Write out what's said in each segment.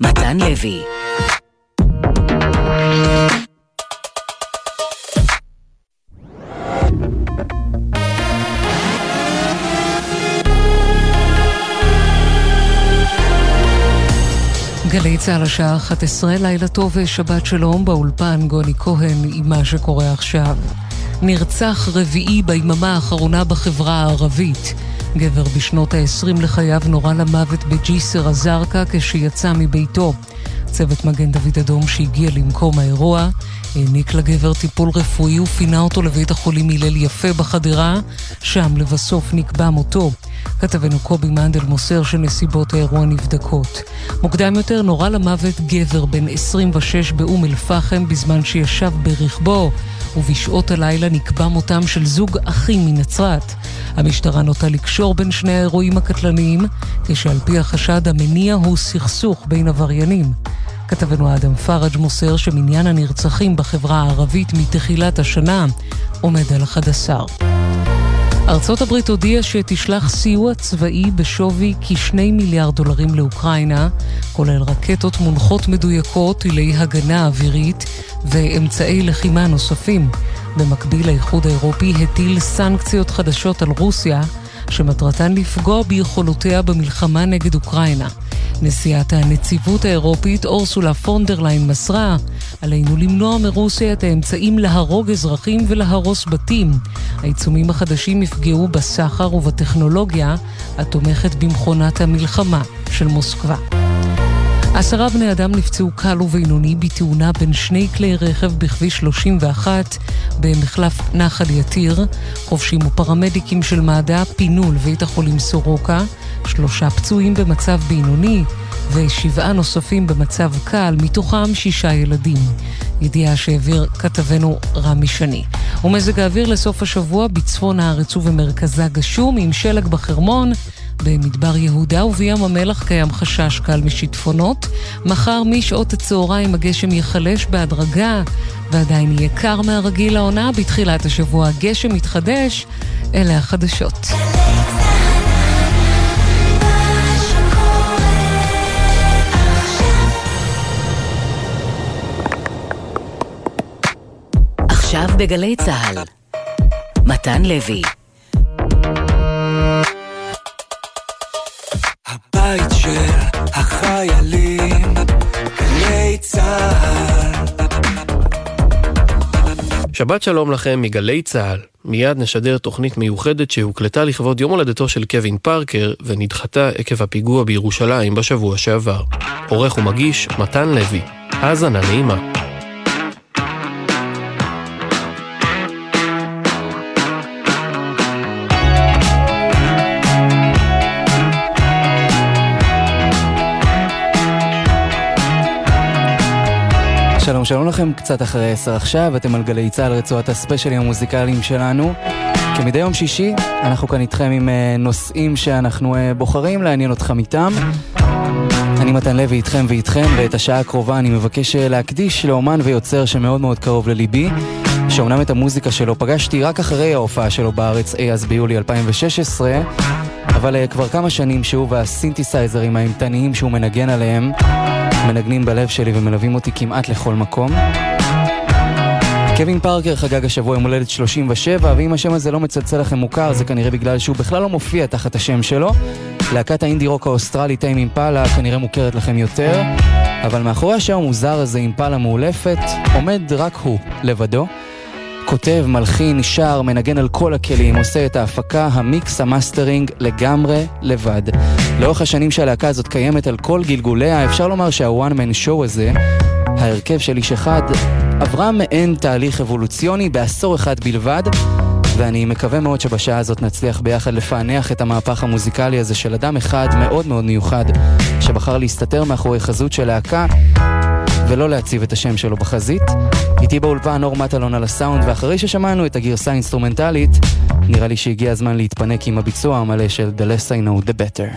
מתן לוי גלי צה"ל השעה 11, לילה טוב ושבת שלום באולפן גוני כהן עם מה שקורה עכשיו. נרצח רביעי ביממה האחרונה בחברה הערבית. גבר בשנות ה-20 לחייו נורה למוות בג'יסר א-זרקא כשיצא מביתו. צוות מגן דוד אדום שהגיע למקום האירוע העניק לגבר טיפול רפואי ופינה אותו לבית החולים הלל יפה בחדרה, שם לבסוף נקבע מותו. כתבנו קובי מנדל מוסר שנסיבות האירוע נבדקות. מוקדם יותר נורה למוות גבר בן 26 באום אל-פחם בזמן שישב ברכבו, ובשעות הלילה נקבע מותם של זוג אחים מנצרת. המשטרה נוטה לקשור בין שני האירועים הקטלניים, כשעל פי החשד המניע הוא סכסוך בין עבריינים. כתבנו אדם פראג' מוסר שמניין הנרצחים בחברה הערבית מתחילת השנה עומד על 11. ארצות הברית הודיעה שתשלח סיוע צבאי בשווי כ-2 מיליארד דולרים לאוקראינה, כולל רקטות מונחות מדויקות, טילי הגנה אווירית ואמצעי לחימה נוספים. במקביל, האיחוד האירופי הטיל סנקציות חדשות על רוסיה, שמטרתן לפגוע ביכולותיה במלחמה נגד אוקראינה. נשיאת הנציבות האירופית אורסולה פונדרליין מסרה עלינו למנוע מרוסיה את האמצעים להרוג אזרחים ולהרוס בתים. העיצומים החדשים יפגעו בסחר ובטכנולוגיה התומכת במכונת המלחמה של מוסקבה. עשרה בני אדם נפצעו קל ובינוני בתאונה בין שני כלי רכב בכביש 31 במחלף נחל יתיר. חובשים ופרמדיקים של מד"א פינו לבית החולים סורוקה. שלושה פצועים במצב בינוני ושבעה נוספים במצב קל, מתוכם שישה ילדים. ידיעה שהעביר כתבנו רמי שני. ומזג האוויר לסוף השבוע בצפון הארץ ובמרכזה גשום עם שלג בחרמון. במדבר יהודה ובים המלח קיים חשש קל משיטפונות. מחר משעות הצהריים הגשם ייחלש בהדרגה, ועדיין יהיה קר מהרגיל לעונה. בתחילת השבוע הגשם יתחדש. אלה החדשות. עכשיו בגלי צה"ל, מתן לוי. הבית של החיילים, גלי צה"ל. שבת שלום לכם מגלי צה"ל. מיד נשדר תוכנית מיוחדת שהוקלטה לכבוד יום הולדתו של קווין פארקר ונדחתה עקב הפיגוע בירושלים בשבוע שעבר. עורך ומגיש מתן לוי. האזנה נעימה. שלום לכם, קצת אחרי עשר עכשיו, אתם על גלי צה"ל, רצועת הספיישלים המוזיקליים שלנו. כמדי יום שישי, אנחנו כאן איתכם עם uh, נושאים שאנחנו uh, בוחרים לעניין אתכם איתם. אני מתן לוי איתכם ואיתכם, ואת השעה הקרובה אני מבקש uh, להקדיש לאומן ויוצר שמאוד מאוד קרוב לליבי, שאומנם את המוזיקה שלו פגשתי רק אחרי ההופעה שלו בארץ אי אז ביולי 2016, אבל כבר כמה שנים שהוא והסינתסייזרים האימתניים שהוא מנגן עליהם מנגנים בלב שלי ומלווים אותי כמעט לכל מקום. קווין פארקר חגג השבוע יום הולדת 37, ואם השם הזה לא מצלצל לכם מוכר, זה כנראה בגלל שהוא בכלל לא מופיע תחת השם שלו. להקת האינדי רוק האוסטרלית טיים אימפלה כנראה מוכרת לכם יותר, אבל מאחורי השם המוזר הזה, אימפלה מאולפת, עומד רק הוא, לבדו. כותב, מלחין, שר, מנגן על כל הכלים, עושה את ההפקה, המיקס, המאסטרינג, לגמרי לבד. לאורך השנים שהלהקה הזאת קיימת על כל גלגוליה, אפשר לומר שה one man show הזה, ההרכב של איש אחד, עברה מעין תהליך אבולוציוני בעשור אחד בלבד, ואני מקווה מאוד שבשעה הזאת נצליח ביחד לפענח את המהפך המוזיקלי הזה של אדם אחד מאוד מאוד מיוחד, שבחר להסתתר מאחורי חזות של להקה ולא להציב את השם שלו בחזית. איתי באולפן אור מטלון על הסאונד, ואחרי ששמענו את הגרסה האינסטרומנטלית, נראה לי שהגיע הזמן להתפנק עם הביצוע המלא של The Less I Know The Better.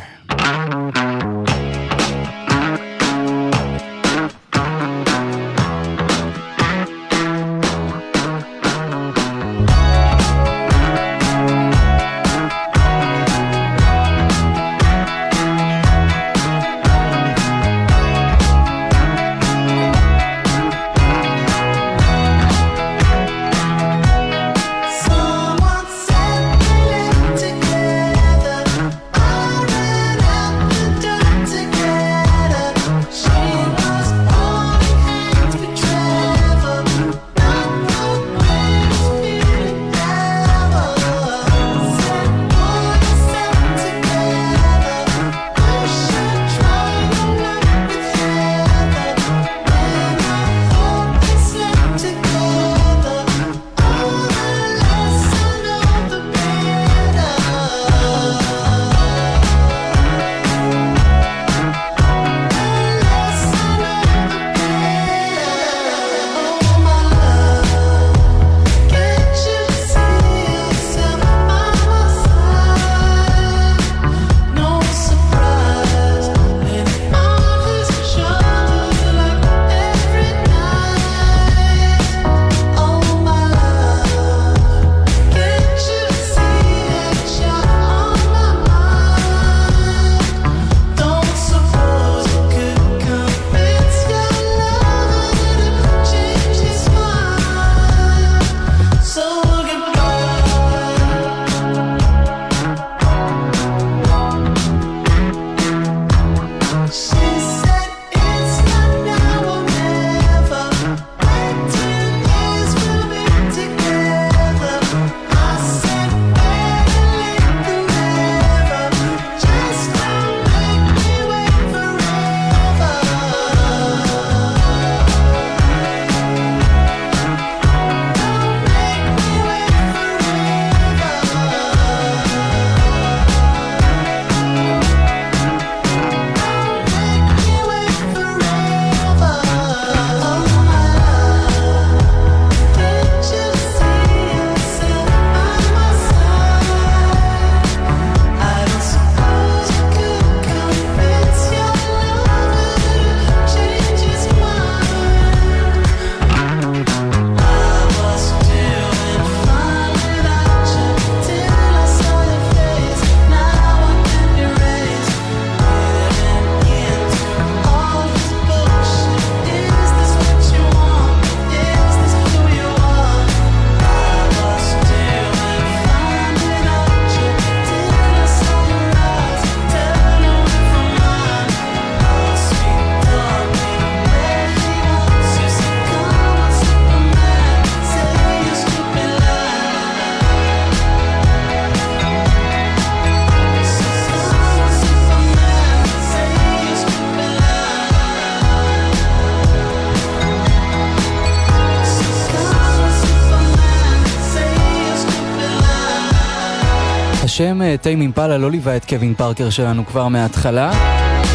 טיים אימפלה לא ליווה את קווין פארקר שלנו כבר מההתחלה.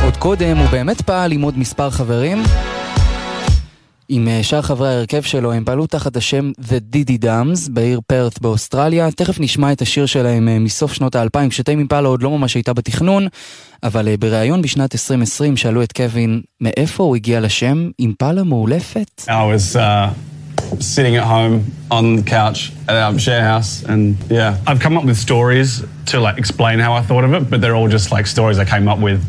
עוד קודם הוא באמת פעל עם עוד מספר חברים. עם אה, שאר חברי ההרכב שלו, הם פעלו תחת השם The Diddy Dams בעיר פרת' באוסטרליה. תכף נשמע את השיר שלהם אה, מסוף שנות האלפיים, כשטיים אימפלה עוד לא ממש הייתה בתכנון, אבל אה, בריאיון בשנת 2020 שאלו את קווין מאיפה הוא הגיע לשם אימפלה מאולפת. I was, uh... sitting at home on the couch at our share house and yeah I've come up with stories to like explain how I thought of it but they're all just like stories I came up with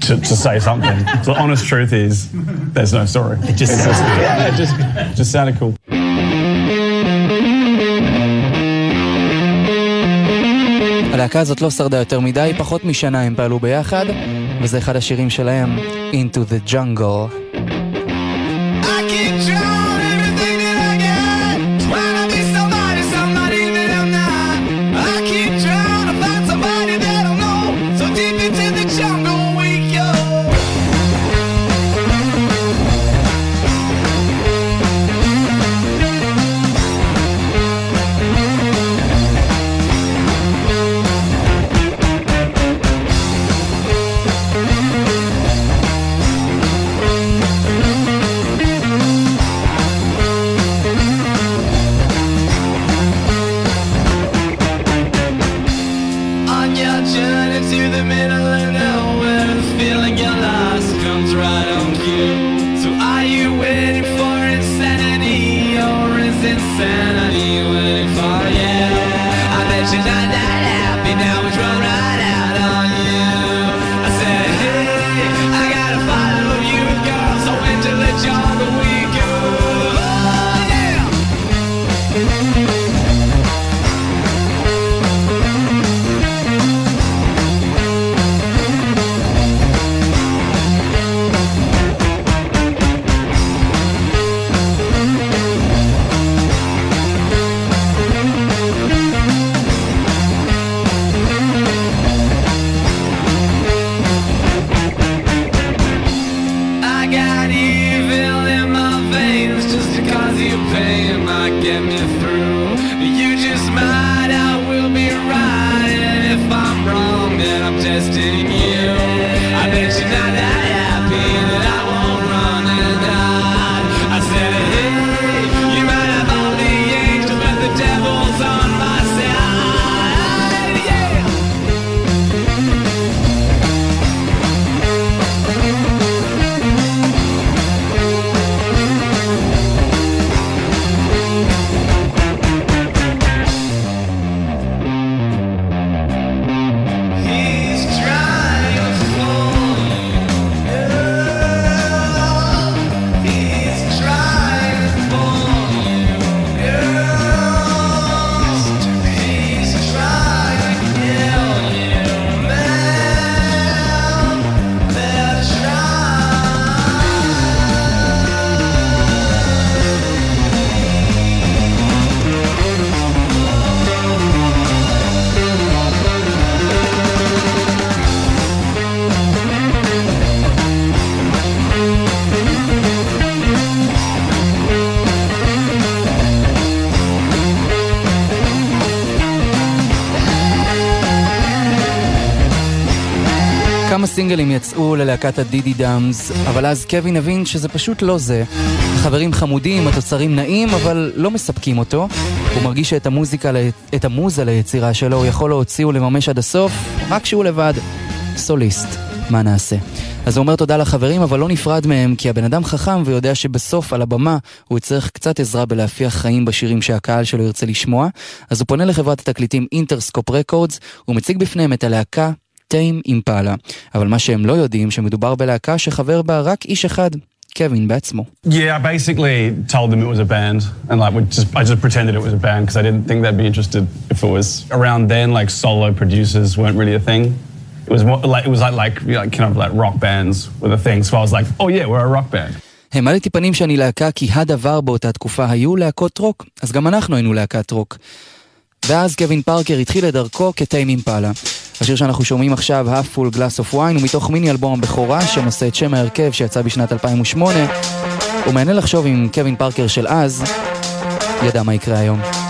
to, to say something. the honest truth is, there's no story. It just sounds good. Yeah, it just, just sounded cool. הלהקה הזאת לא שרדה יותר מדי, פחות משנה הם פעלו ביחד, וזה אחד השירים שלהם, Into the Jungle. סינגלים יצאו ללהקת הדידי דאמס, אבל אז קווין הבין שזה פשוט לא זה. החברים חמודים, התוצרים נעים, אבל לא מספקים אותו. הוא מרגיש שאת המוזיקה, את המוזה ליצירה שלו הוא יכול להוציא ולממש עד הסוף, רק כשהוא לבד. סוליסט, מה נעשה? אז הוא אומר תודה לחברים, אבל לא נפרד מהם, כי הבן אדם חכם ויודע שבסוף, על הבמה, הוא יצטרך קצת עזרה בלהפיח חיים בשירים שהקהל שלו ירצה לשמוע. אז הוא פונה לחברת התקליטים אינטרסקופ רקורדס, הוא מציג בפניהם את הלהקה טיים אימפלה. אבל מה שהם לא יודעים, שמדובר בלהקה שחבר בה רק איש אחד, קווין בעצמו. Yeah, I basically told them it was a band, and like just, I just pretended it was a band because I didn't think they'd be interested if it was around then. Like solo producers weren't really a thing. It was more like it was like like you know, kind of like rock bands were the thing. So I was like, oh yeah, we're a rock band. העמדתי פנים שאני להקה כי הדבר באותה תקופה היו להקות רוק, אז גם אנחנו היינו להקת רוק. ואז קווין פארקר התחיל את דרכו כטיים אימפלה. השיר שאנחנו שומעים עכשיו, Half Full Glass of Wine, הוא מתוך מיני אלבום הבכורה שנושא את שם ההרכב שיצא בשנת 2008. הוא מעניין לחשוב אם קווין פארקר של אז ידע מה יקרה היום.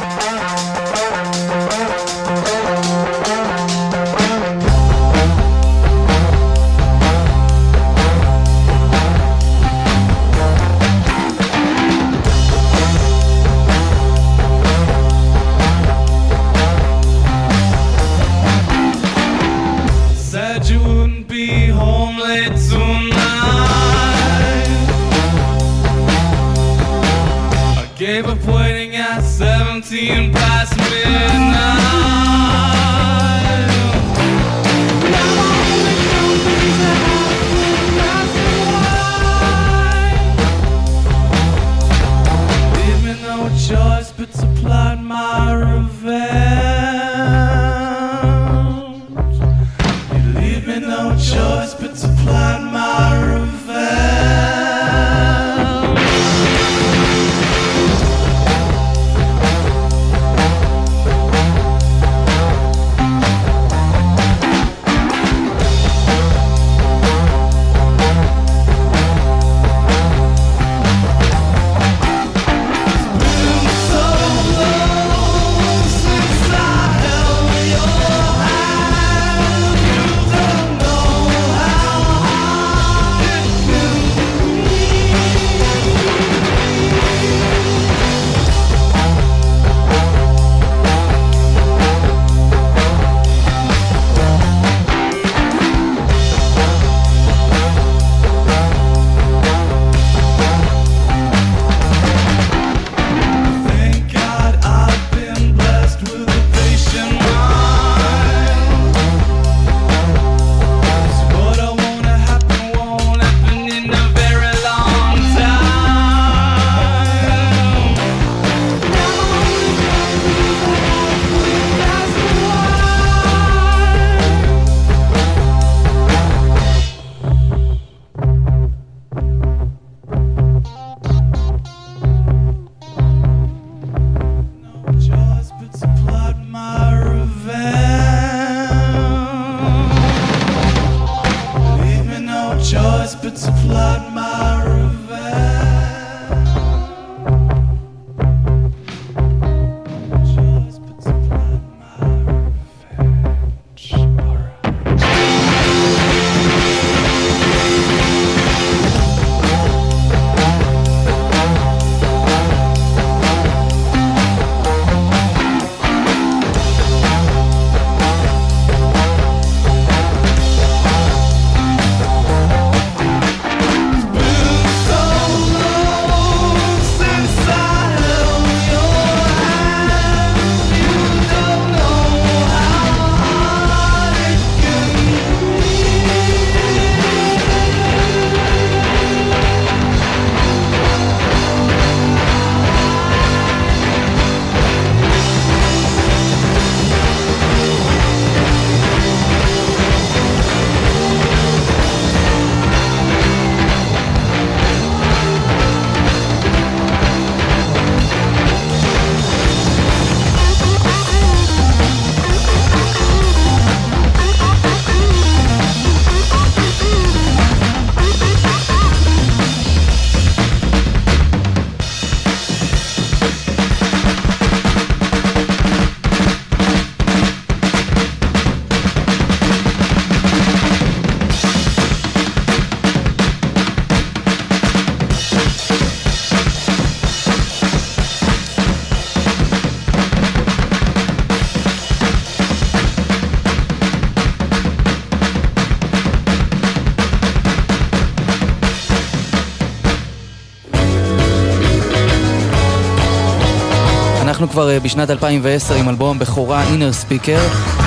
בשנת 2010 עם אלבום בכורה Inner Speaker.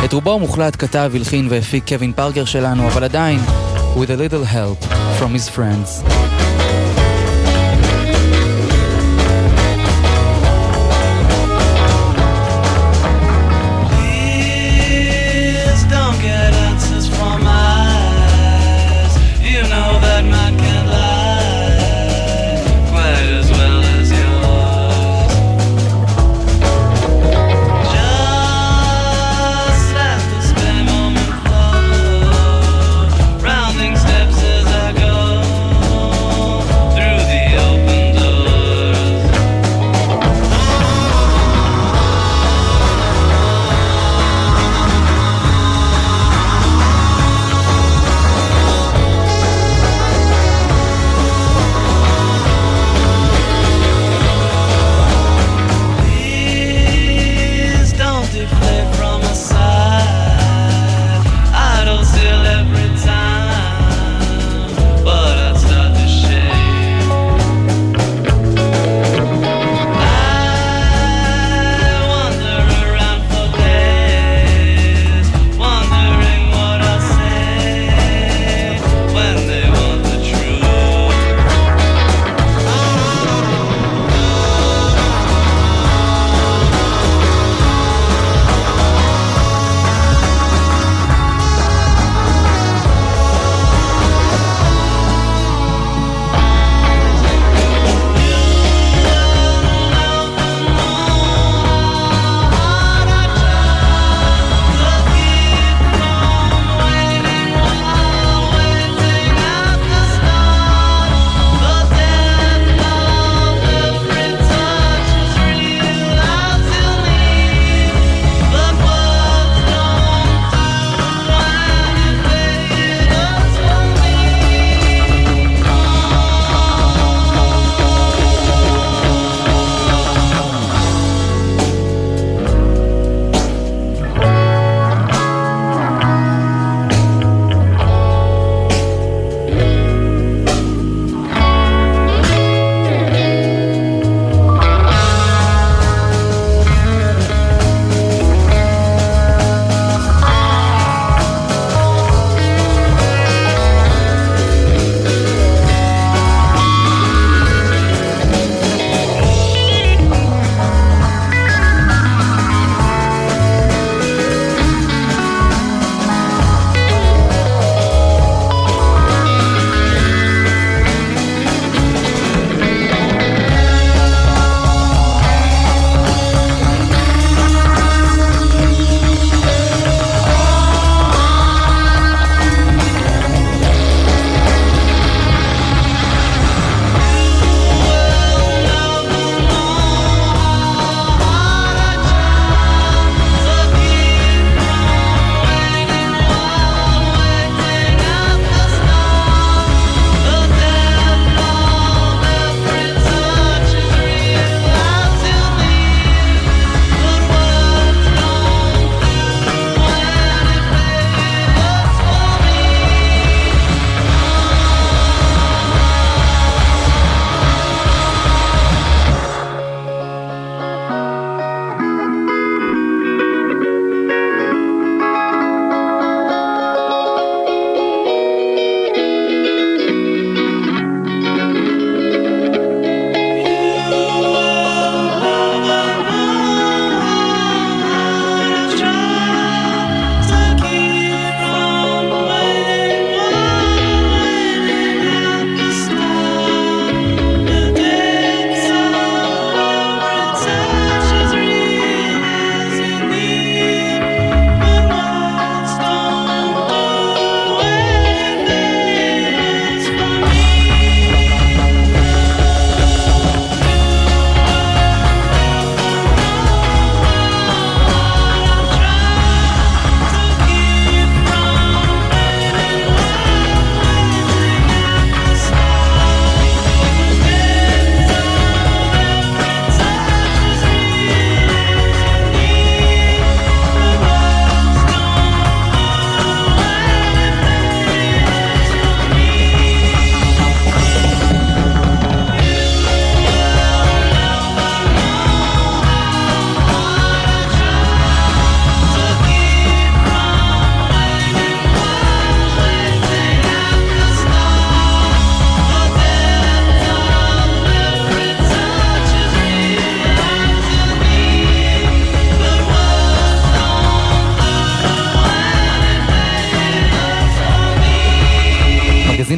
את רובו המוחלט כתב, הלחין והפיק קווין פארקר שלנו, אבל עדיין, with a little help from his friends.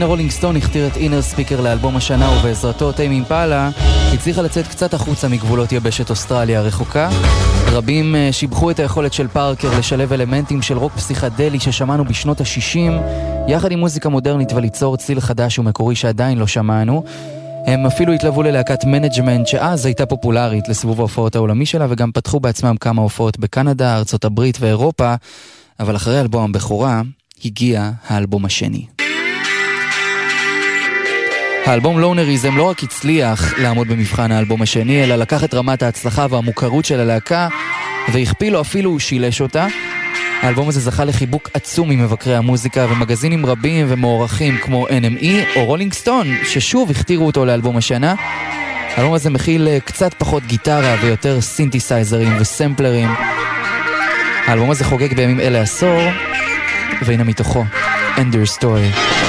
רולינג סטון הכתיר את InnerSpeaker לאלבום השנה ובעזרתו טיים אימפלה הצליחה לצאת קצת החוצה מגבולות יבשת אוסטרליה הרחוקה. רבים אה, שיבחו את היכולת של פארקר לשלב אלמנטים של רוק פסיכדלי ששמענו בשנות ה-60 יחד עם מוזיקה מודרנית וליצור צליל חדש ומקורי שעדיין לא שמענו. הם אפילו התלוו ללהקת MGMT שאז הייתה פופולרית לסיבוב ההופעות העולמי שלה וגם פתחו בעצמם כמה הופעות בקנדה, ארצות הברית ואירופה, אבל אחרי אלבום הבכורה הגיע האלבום השני. האלבום Lonerism לא רק הצליח לעמוד במבחן האלבום השני, אלא לקח את רמת ההצלחה והמוכרות של הלהקה והכפיל או אפילו שילש אותה. האלבום הזה זכה לחיבוק עצום ממבקרי המוזיקה ומגזינים רבים ומוערכים כמו NME או רולינג סטון, ששוב הכתירו אותו לאלבום השנה. האלבום הזה מכיל אה, קצת פחות גיטרה ויותר סינתסייזרים וסמפלרים. האלבום הזה חוגג בימים אלה עשור, והנה מתוכו, Ender Story.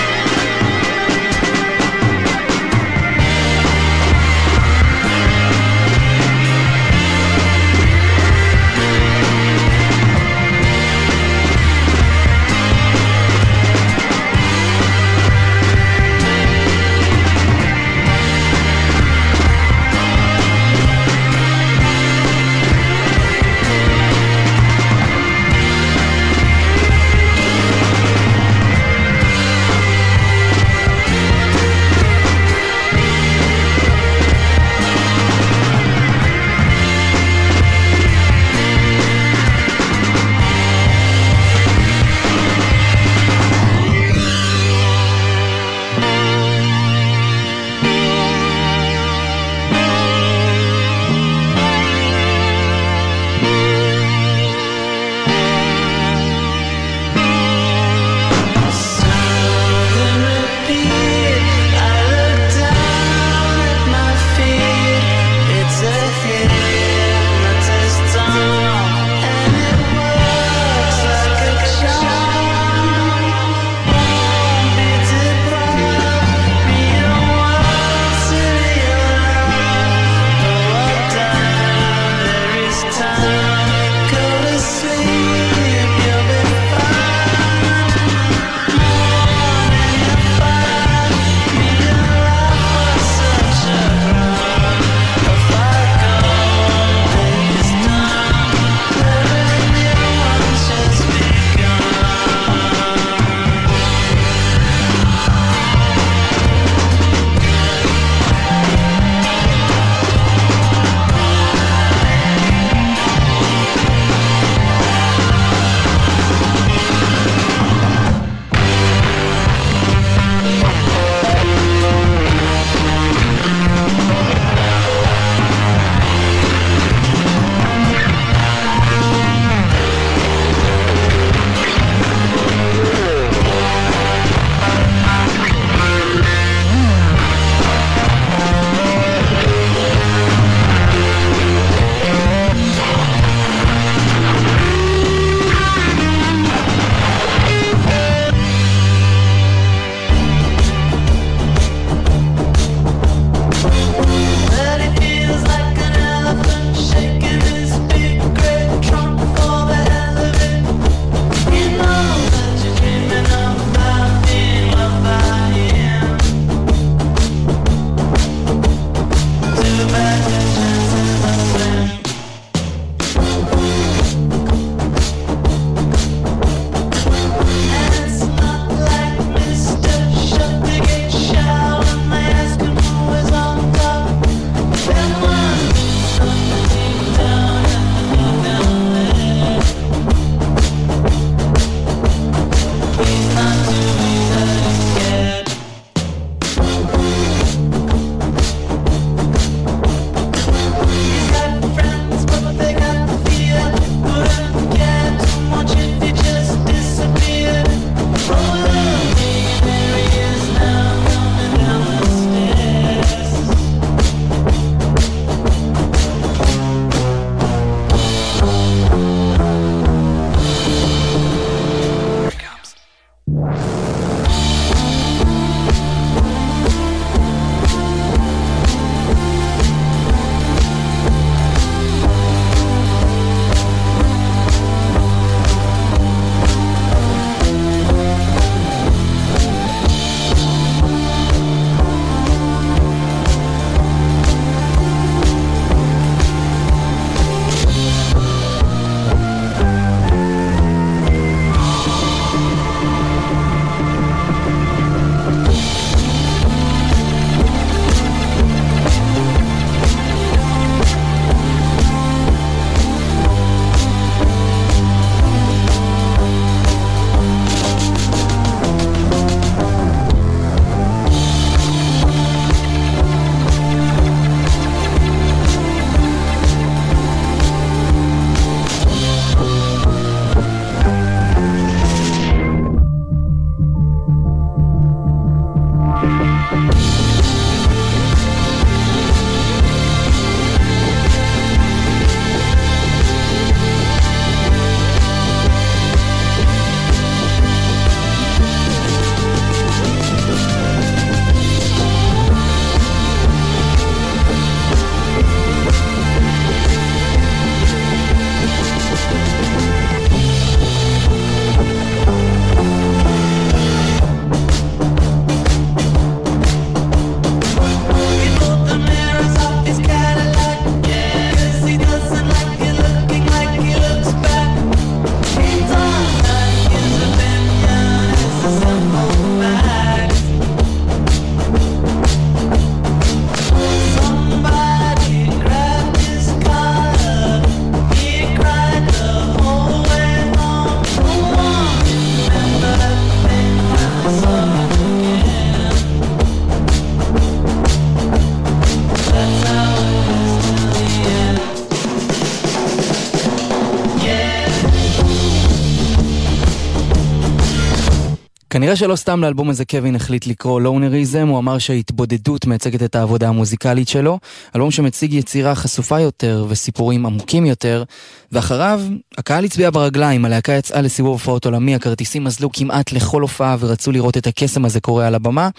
כנראה שלא סתם לאלבום הזה קווין החליט לקרוא לונריזם, הוא אמר שההתבודדות מייצגת את העבודה המוזיקלית שלו, אלבום שמציג יצירה חשופה יותר וסיפורים עמוקים יותר, ואחריו, הקהל הצביע ברגליים, הלהקה יצאה לסיבוב הופעות עולמי, הכרטיסים אזלו כמעט לכל הופעה ורצו לראות את הקסם הזה קורה על הבמה,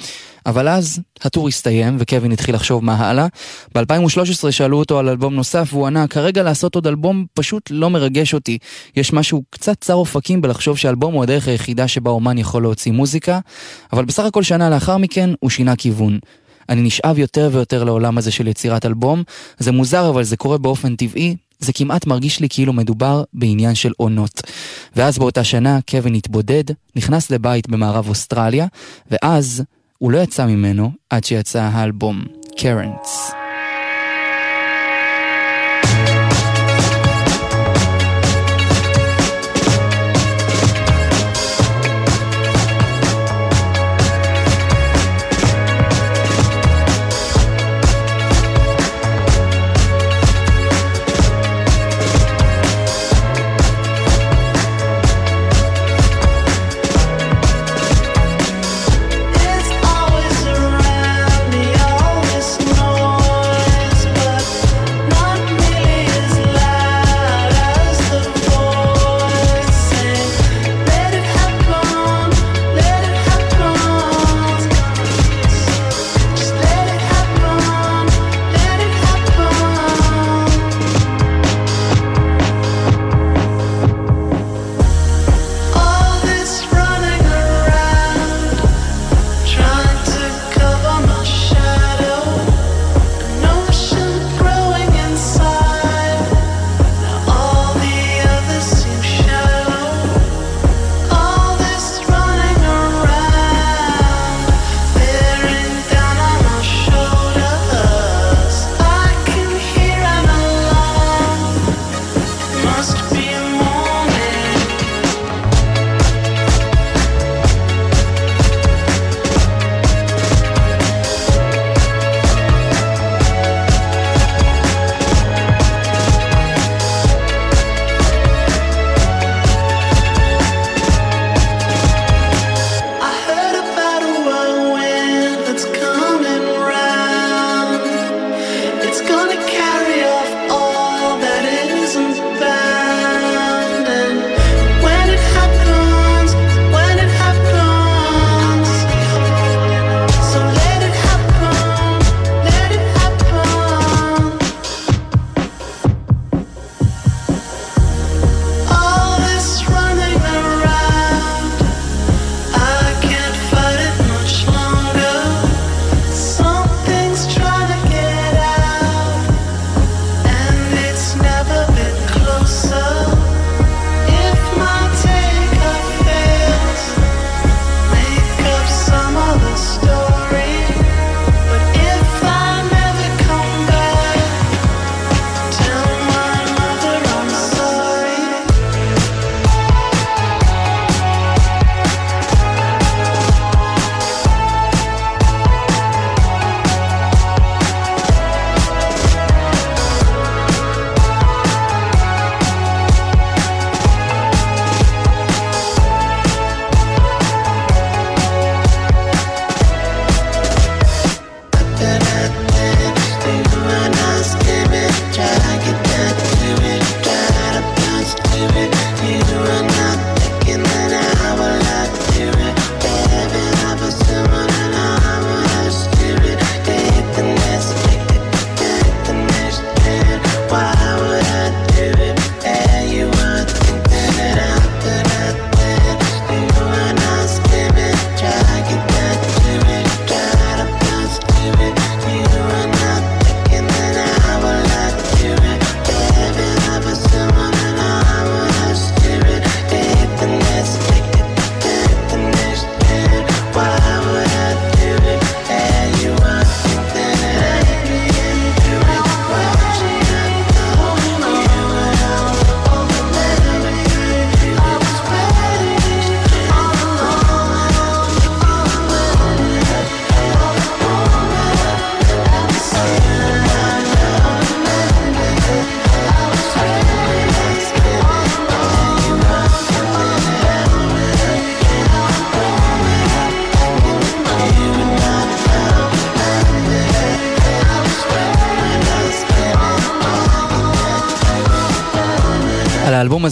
אבל אז הטור הסתיים וקווין התחיל לחשוב מה הלאה. ב-2013 שאלו אותו על אלבום נוסף והוא ענה, כרגע לעשות עוד אלבום פשוט לא מרגש אותי. יש משהו קצת צר אופקים בלחשוב שאלבום הוא הדרך היחידה שבה אומן יכול להוציא מוזיקה, אבל בסך הכל שנה לאחר מכן הוא שינה כיוון. אני נשאב יותר ויותר לעולם הזה של יצירת אלבום. זה מוזר אבל זה קורה באופן טבעי, זה כמעט מרגיש לי כאילו מדובר בעניין של עונות. ואז באותה שנה קווין התבודד, נכנס לבית במערב אוסטרליה, ואז הוא לא יצא ממנו עד שיצא האלבום, קרנטס.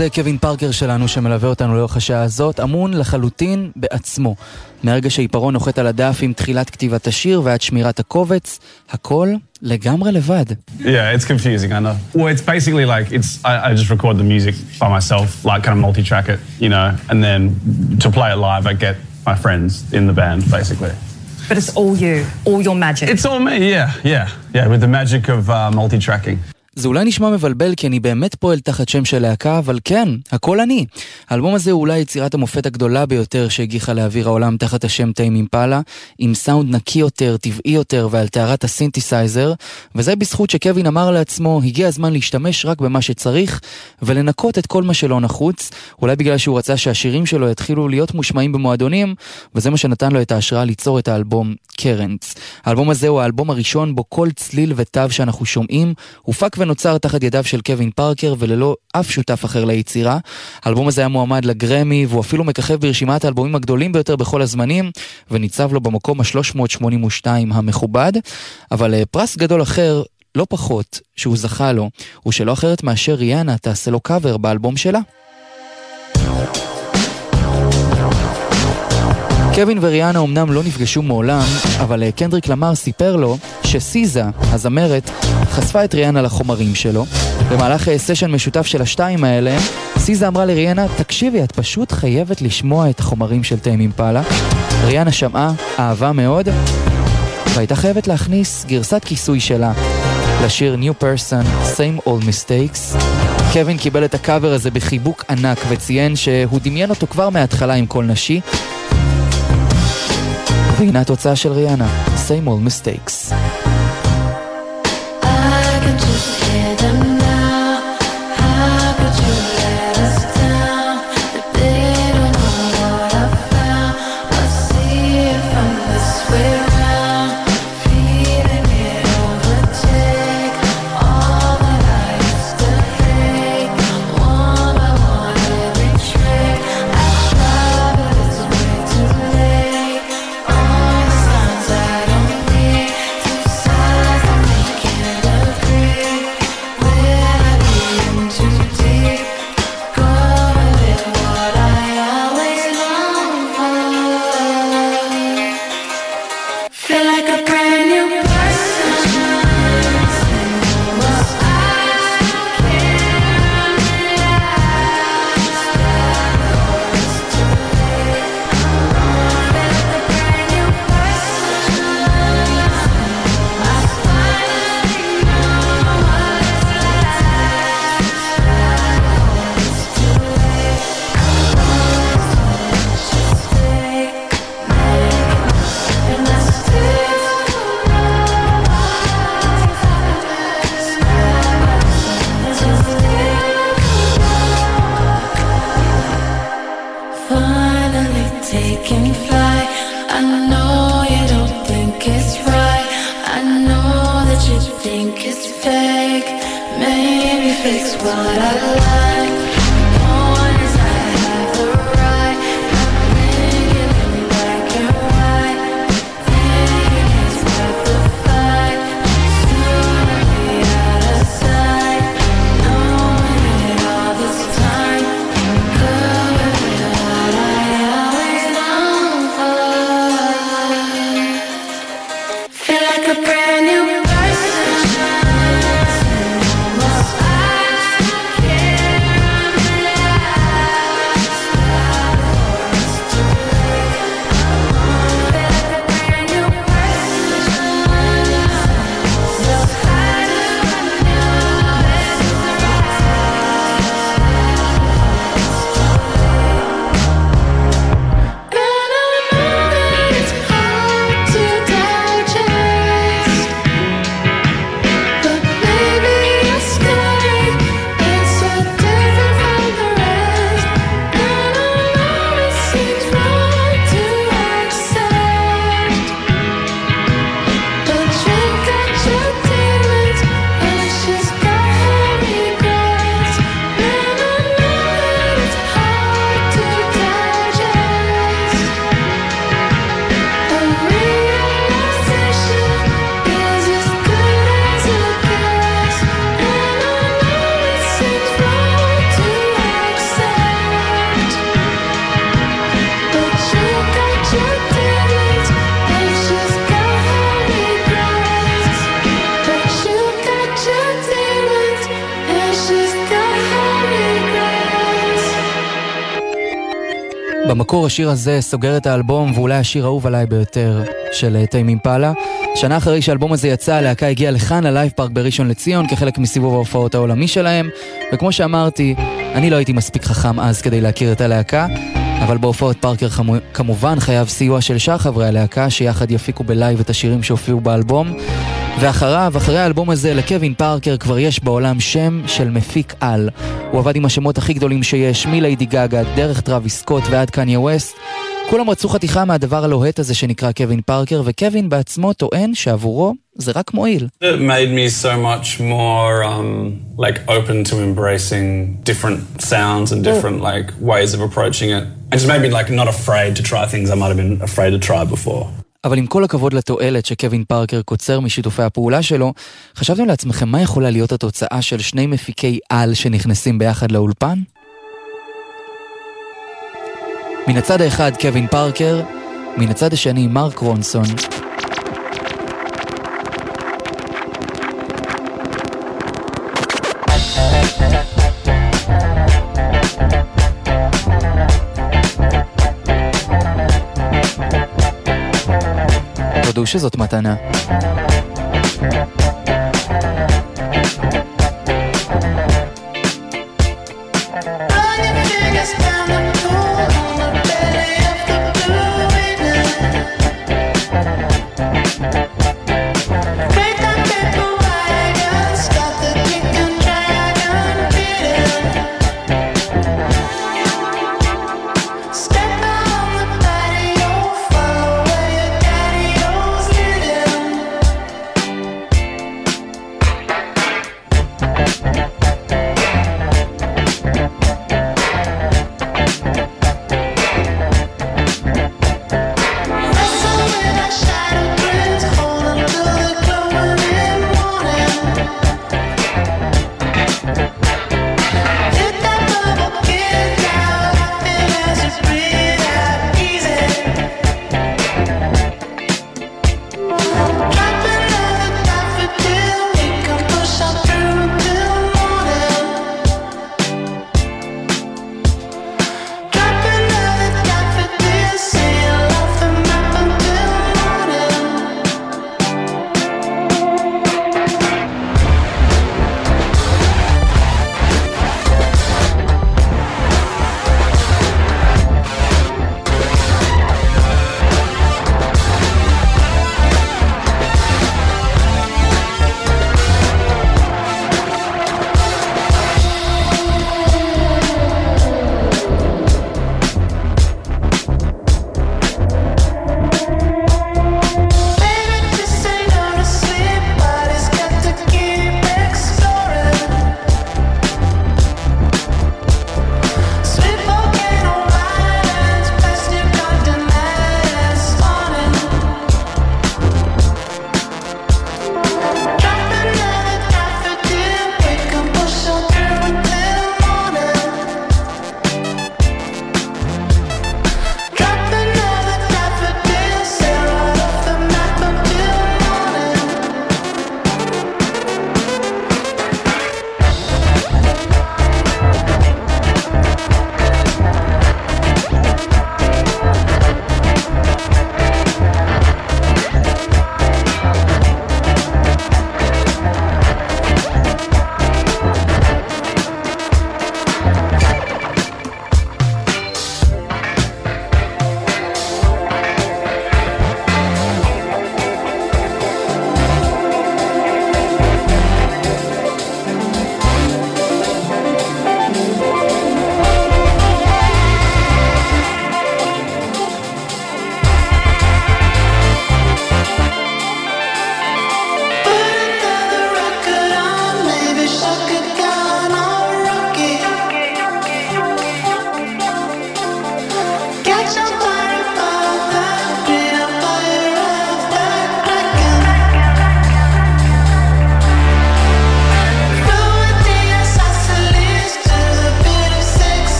הזה, קווין פארקר שלנו, שמלווה אותנו לאורך השעה הזאת, אמון לחלוטין בעצמו. מהרגע שעיפרון נוחת על הדף עם תחילת כתיבת השיר ועד שמירת הקובץ, הכל לגמרי לבד. Yeah, it's confusing, I know. Well, it's basically like, it's, I, I just record the music by myself, like kind of multi-track it, you know, and then to play it live, I get my friends in the band, basically. But it's all you, all your magic. It's all me, yeah, yeah, yeah, with the magic of uh, multi-tracking. זה אולי נשמע מבלבל כי אני באמת פועל תחת שם של להקה, אבל כן, הכל אני. האלבום הזה הוא אולי יצירת המופת הגדולה ביותר שהגיחה לאוויר העולם תחת השם טיים אימפלה, עם סאונד נקי יותר, טבעי יותר ועל טהרת הסינתסייזר, וזה בזכות שקווין אמר לעצמו, הגיע הזמן להשתמש רק במה שצריך, ולנקות את כל מה שלא נחוץ, אולי בגלל שהוא רצה שהשירים שלו יתחילו להיות מושמעים במועדונים, וזה מה שנתן לו את ההשראה ליצור את האלבום Currents. האלבום הזה הוא האלבום הראשון בו כל צליל ותו שאנחנו שומעים הופק ונוצר תחת ידיו של קווין פארקר וללא אף שותף אחר ליצירה. האלבום הזה היה מועמד לגרמי והוא אפילו מככב ברשימת האלבומים הגדולים ביותר בכל הזמנים וניצב לו במקום ה-382 המכובד. אבל אה, פרס גדול אחר לא פחות, שהוא זכה לו, הוא שלא אחרת מאשר ריאנה תעשה לו קאבר באלבום שלה. קווין וריאנה אמנם לא נפגשו מעולם, אבל אה, קנדריק למר סיפר לו שסיזה, הזמרת, חשפה את ריאנה לחומרים שלו. במהלך אה, סשן משותף של השתיים האלה, סיזה אמרה לריאנה, תקשיבי, את פשוט חייבת לשמוע את החומרים של טיים אימפלה. ריאנה שמעה, אהבה מאוד, והייתה חייבת להכניס גרסת כיסוי שלה לשיר New Person, Same Old Mistakes. קווין קיבל את הקאבר הזה בחיבוק ענק וציין שהוא דמיין אותו כבר מההתחלה עם קול נשי. והנה התוצאה של ריאנה, Same Old Mistakes. השיר הזה סוגר את האלבום ואולי השיר האהוב עליי ביותר של טיים אימפלה. שנה אחרי שהאלבום הזה יצא, הלהקה הגיעה לכאן ללייב פארק בראשון לציון כחלק מסיבוב ההופעות העולמי שלהם, וכמו שאמרתי, אני לא הייתי מספיק חכם אז כדי להכיר את הלהקה, אבל בהופעות פארקר. כמובן חייב סיוע של שאר חברי הלהקה, שיחד יפיקו בלייב את השירים שהופיעו באלבום. ואחריו, אחרי האלבום הזה, לקווין פארקר כבר יש בעולם שם של מפיק על. הוא עבד עם השמות הכי גדולים שיש, מליידי גאגה, דרך טראביס סקוט ועד קניה ווסט. כולם רצו חתיכה מהדבר הלוהט הזה שנקרא קווין פארקר, וקווין בעצמו טוען שעבורו זה רק מועיל. It made me so much more um, like open to embracing different sounds and different like ways of approaching it. It just made me like not afraid to try things I might have been afraid to try before. אבל עם כל הכבוד לתועלת שקווין פארקר קוצר משיתופי הפעולה שלו, חשבתם לעצמכם מה יכולה להיות התוצאה של שני מפיקי על שנכנסים ביחד לאולפן? מן הצד האחד קווין פארקר, מן הצד השני מרק רונסון. תודו שזאת מתנה.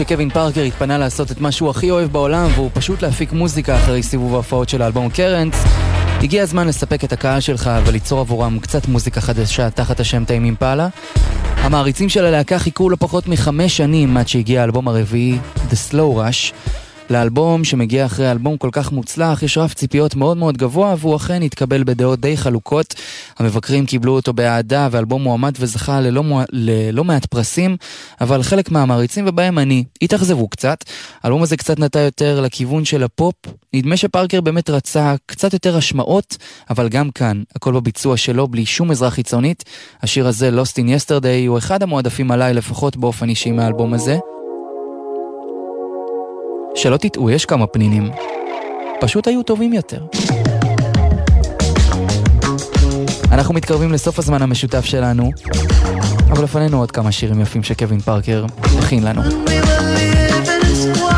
שקווין פארקר התפנה לעשות את מה שהוא הכי אוהב בעולם והוא פשוט להפיק מוזיקה אחרי סיבוב ההופעות של האלבום קרנס, הגיע הזמן לספק את הקהל שלך וליצור עבורם קצת מוזיקה חדשה תחת השם טעים אימפלה. המעריצים של הלהקה חיכו לא פחות מחמש שנים עד שהגיע האלבום הרביעי, The Slow Rush. לאלבום שמגיע אחרי אלבום כל כך מוצלח, יש רף ציפיות מאוד מאוד גבוה, והוא אכן התקבל בדעות די חלוקות. המבקרים קיבלו אותו באהדה, והאלבום מועמד וזכה ללא, מוע... ללא מעט פרסים, אבל חלק מהמעריצים, ובהם אני, התאכזבו קצת. האלבום הזה קצת נטע יותר לכיוון של הפופ. נדמה שפארקר באמת רצה קצת יותר השמעות, אבל גם כאן, הכל בביצוע שלו בלי שום עזרה חיצונית. השיר הזה, Lost in Yesterday, הוא אחד המועדפים עליי לפחות באופן אישי מהאלבום הזה. שלא תטעו, יש כמה פנינים. פשוט היו טובים יותר. אנחנו מתקרבים לסוף הזמן המשותף שלנו, אבל לפנינו עוד כמה שירים יפים שקווין פארקר הכין לנו. We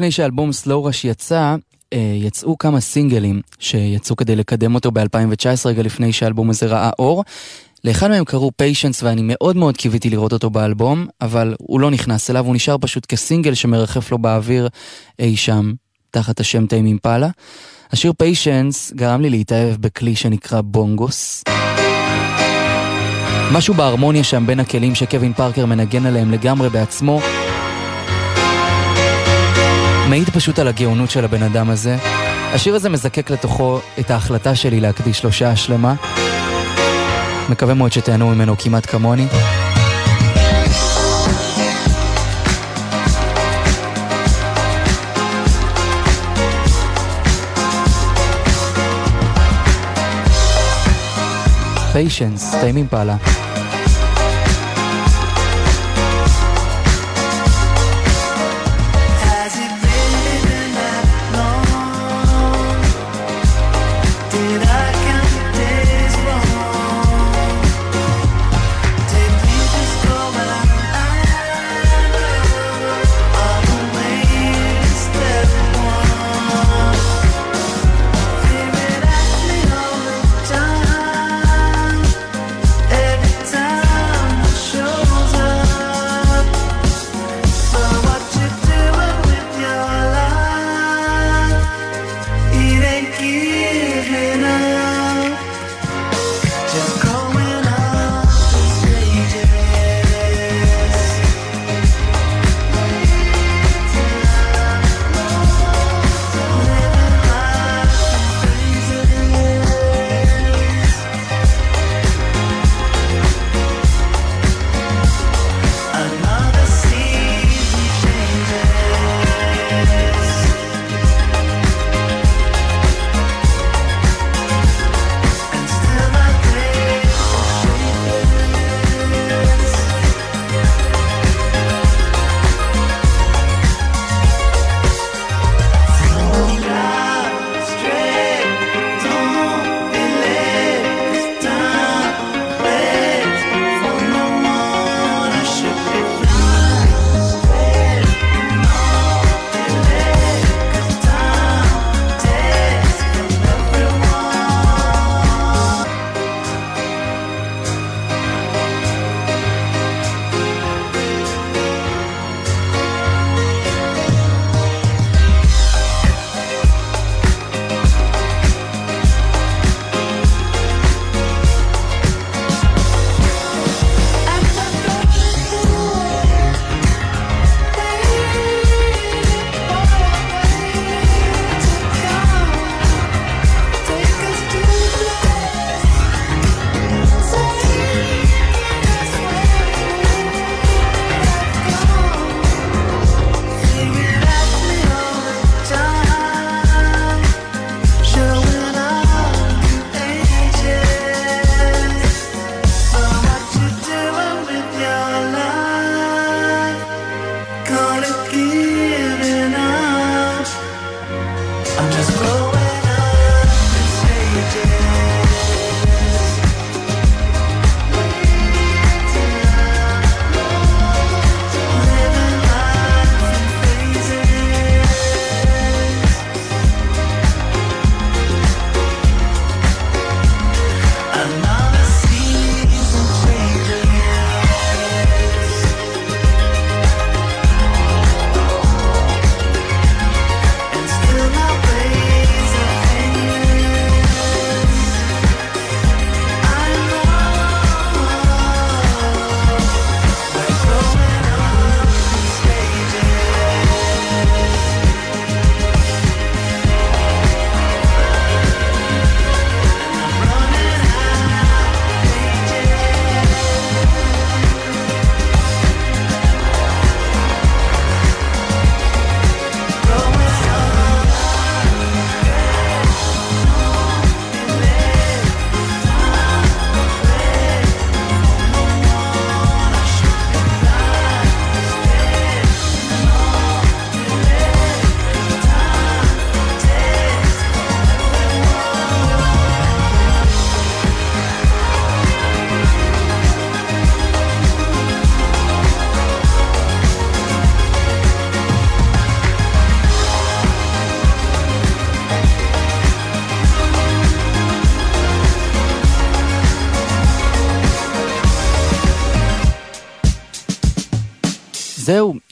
לפני שאלבום Slow Rush יצא, אה, יצאו כמה סינגלים שיצאו כדי לקדם אותו ב-2019, רגע לפני שהאלבום הזה ראה אור. לאחד מהם קראו Patience ואני מאוד מאוד קיוויתי לראות אותו באלבום, אבל הוא לא נכנס אליו, הוא נשאר פשוט כסינגל שמרחף לו באוויר אי שם, תחת השם טיים אימפלה. השיר Patience גרם לי להתאהב בכלי שנקרא בונגוס. משהו בהרמוניה שם בין הכלים שקווין פארקר מנגן עליהם לגמרי בעצמו, מעיד פשוט על הגאונות של הבן אדם הזה. השיר הזה מזקק לתוכו את ההחלטה שלי להקדיש לו שעה שלמה. מקווה מאוד שתהנו ממנו כמעט כמוני. פיישנס, טעים אימפלה.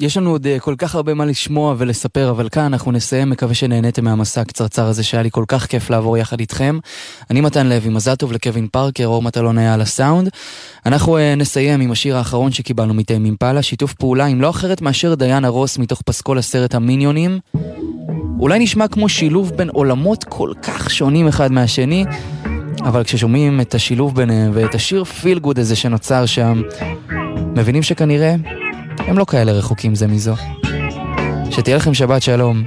יש לנו עוד אה, כל כך הרבה מה לשמוע ולספר, אבל כאן אנחנו נסיים, מקווה שנהניתם מהמסע הקצרצר הזה שהיה לי כל כך כיף לעבור יחד איתכם. אני מתן לוי, מזל טוב לקווין פארקר, אור מטלון היה על הסאונד. אנחנו אה, נסיים עם השיר האחרון שקיבלנו מטיים אימפלה, שיתוף פעולה עם לא אחרת מאשר דיאנה רוס מתוך פסקול הסרט המיניונים. אולי נשמע כמו שילוב בין עולמות כל כך שונים אחד מהשני, אבל כששומעים את השילוב ביניהם ואת השיר feel good הזה שנוצר שם, מבינים שכנראה הם לא כאלה רחוקים זה מזו. שתהיה לכם שבת שלום.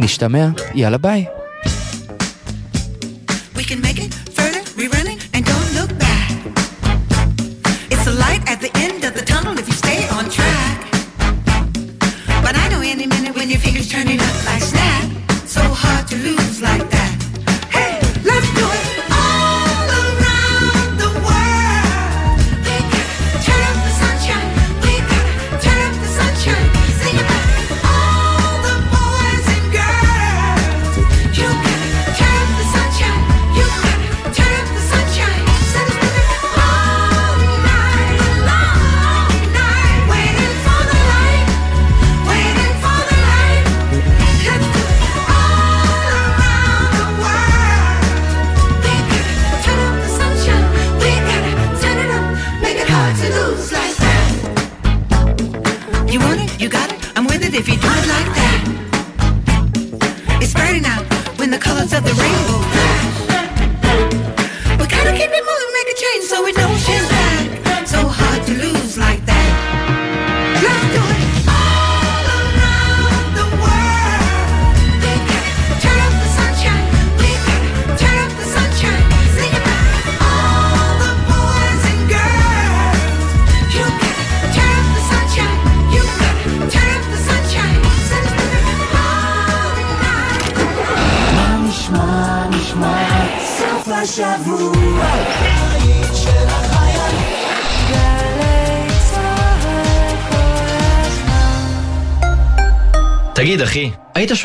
נשתמע, יאללה ביי. We can make it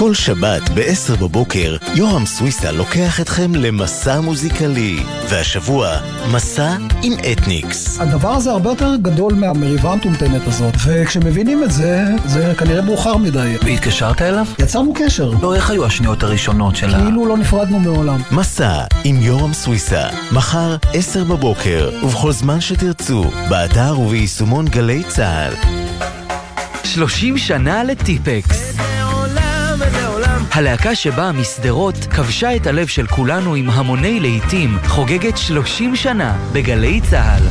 כל שבת ב-10 בבוקר, יורם סוויסה לוקח אתכם למסע מוזיקלי. והשבוע, מסע עם אתניקס. הדבר הזה הרבה יותר גדול מהמריבה המטומטמת הזאת, וכשמבינים את זה, זה כנראה מאוחר מדי. והתקשרת אליו? יצרנו קשר, לא, איך היו השניות הראשונות של ה... כאילו לא נפרדנו מעולם. מסע עם יורם סוויסה, מחר 10 בבוקר, ובכל זמן שתרצו, באתר וביישומון גלי צה"ל. 30 שנה לטיפקס. הלהקה שבאה משדרות כבשה את הלב של כולנו עם המוני להיטים, חוגגת 30 שנה בגלי צה"ל.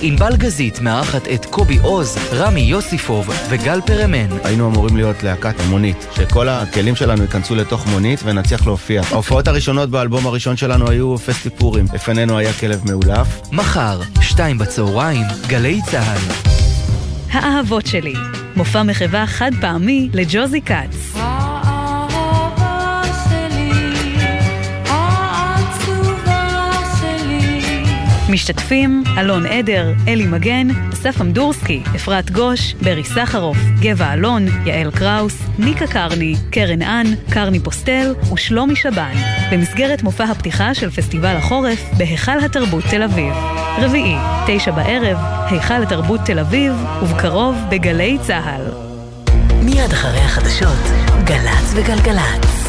ענבל גזית מארחת את קובי עוז, רמי יוסיפוב וגל פרמן. היינו אמורים להיות להקת מונית, שכל הכלים שלנו ייכנסו לתוך מונית ונצליח להופיע. ההופעות הראשונות באלבום הראשון שלנו היו פסטי פורים. לפנינו היה כלב מאולף. מחר, שתיים בצהריים, גלי צה"ל. האהבות שלי, מופע מחווה חד פעמי לג'וזי כץ. משתתפים אלון עדר, אלי מגן, אסף אמדורסקי, אפרת גוש, ברי סחרוף, גבע אלון, יעל קראוס, ניקה קרני, קרן אן, קרני פוסטל ושלומי שבן, במסגרת מופע הפתיחה של פסטיבל החורף בהיכל התרבות תל אביב. רביעי, תשע בערב, היכל התרבות תל אביב, ובקרוב בגלי צה"ל. מיד אחרי החדשות, גל"צ וגלגלצ.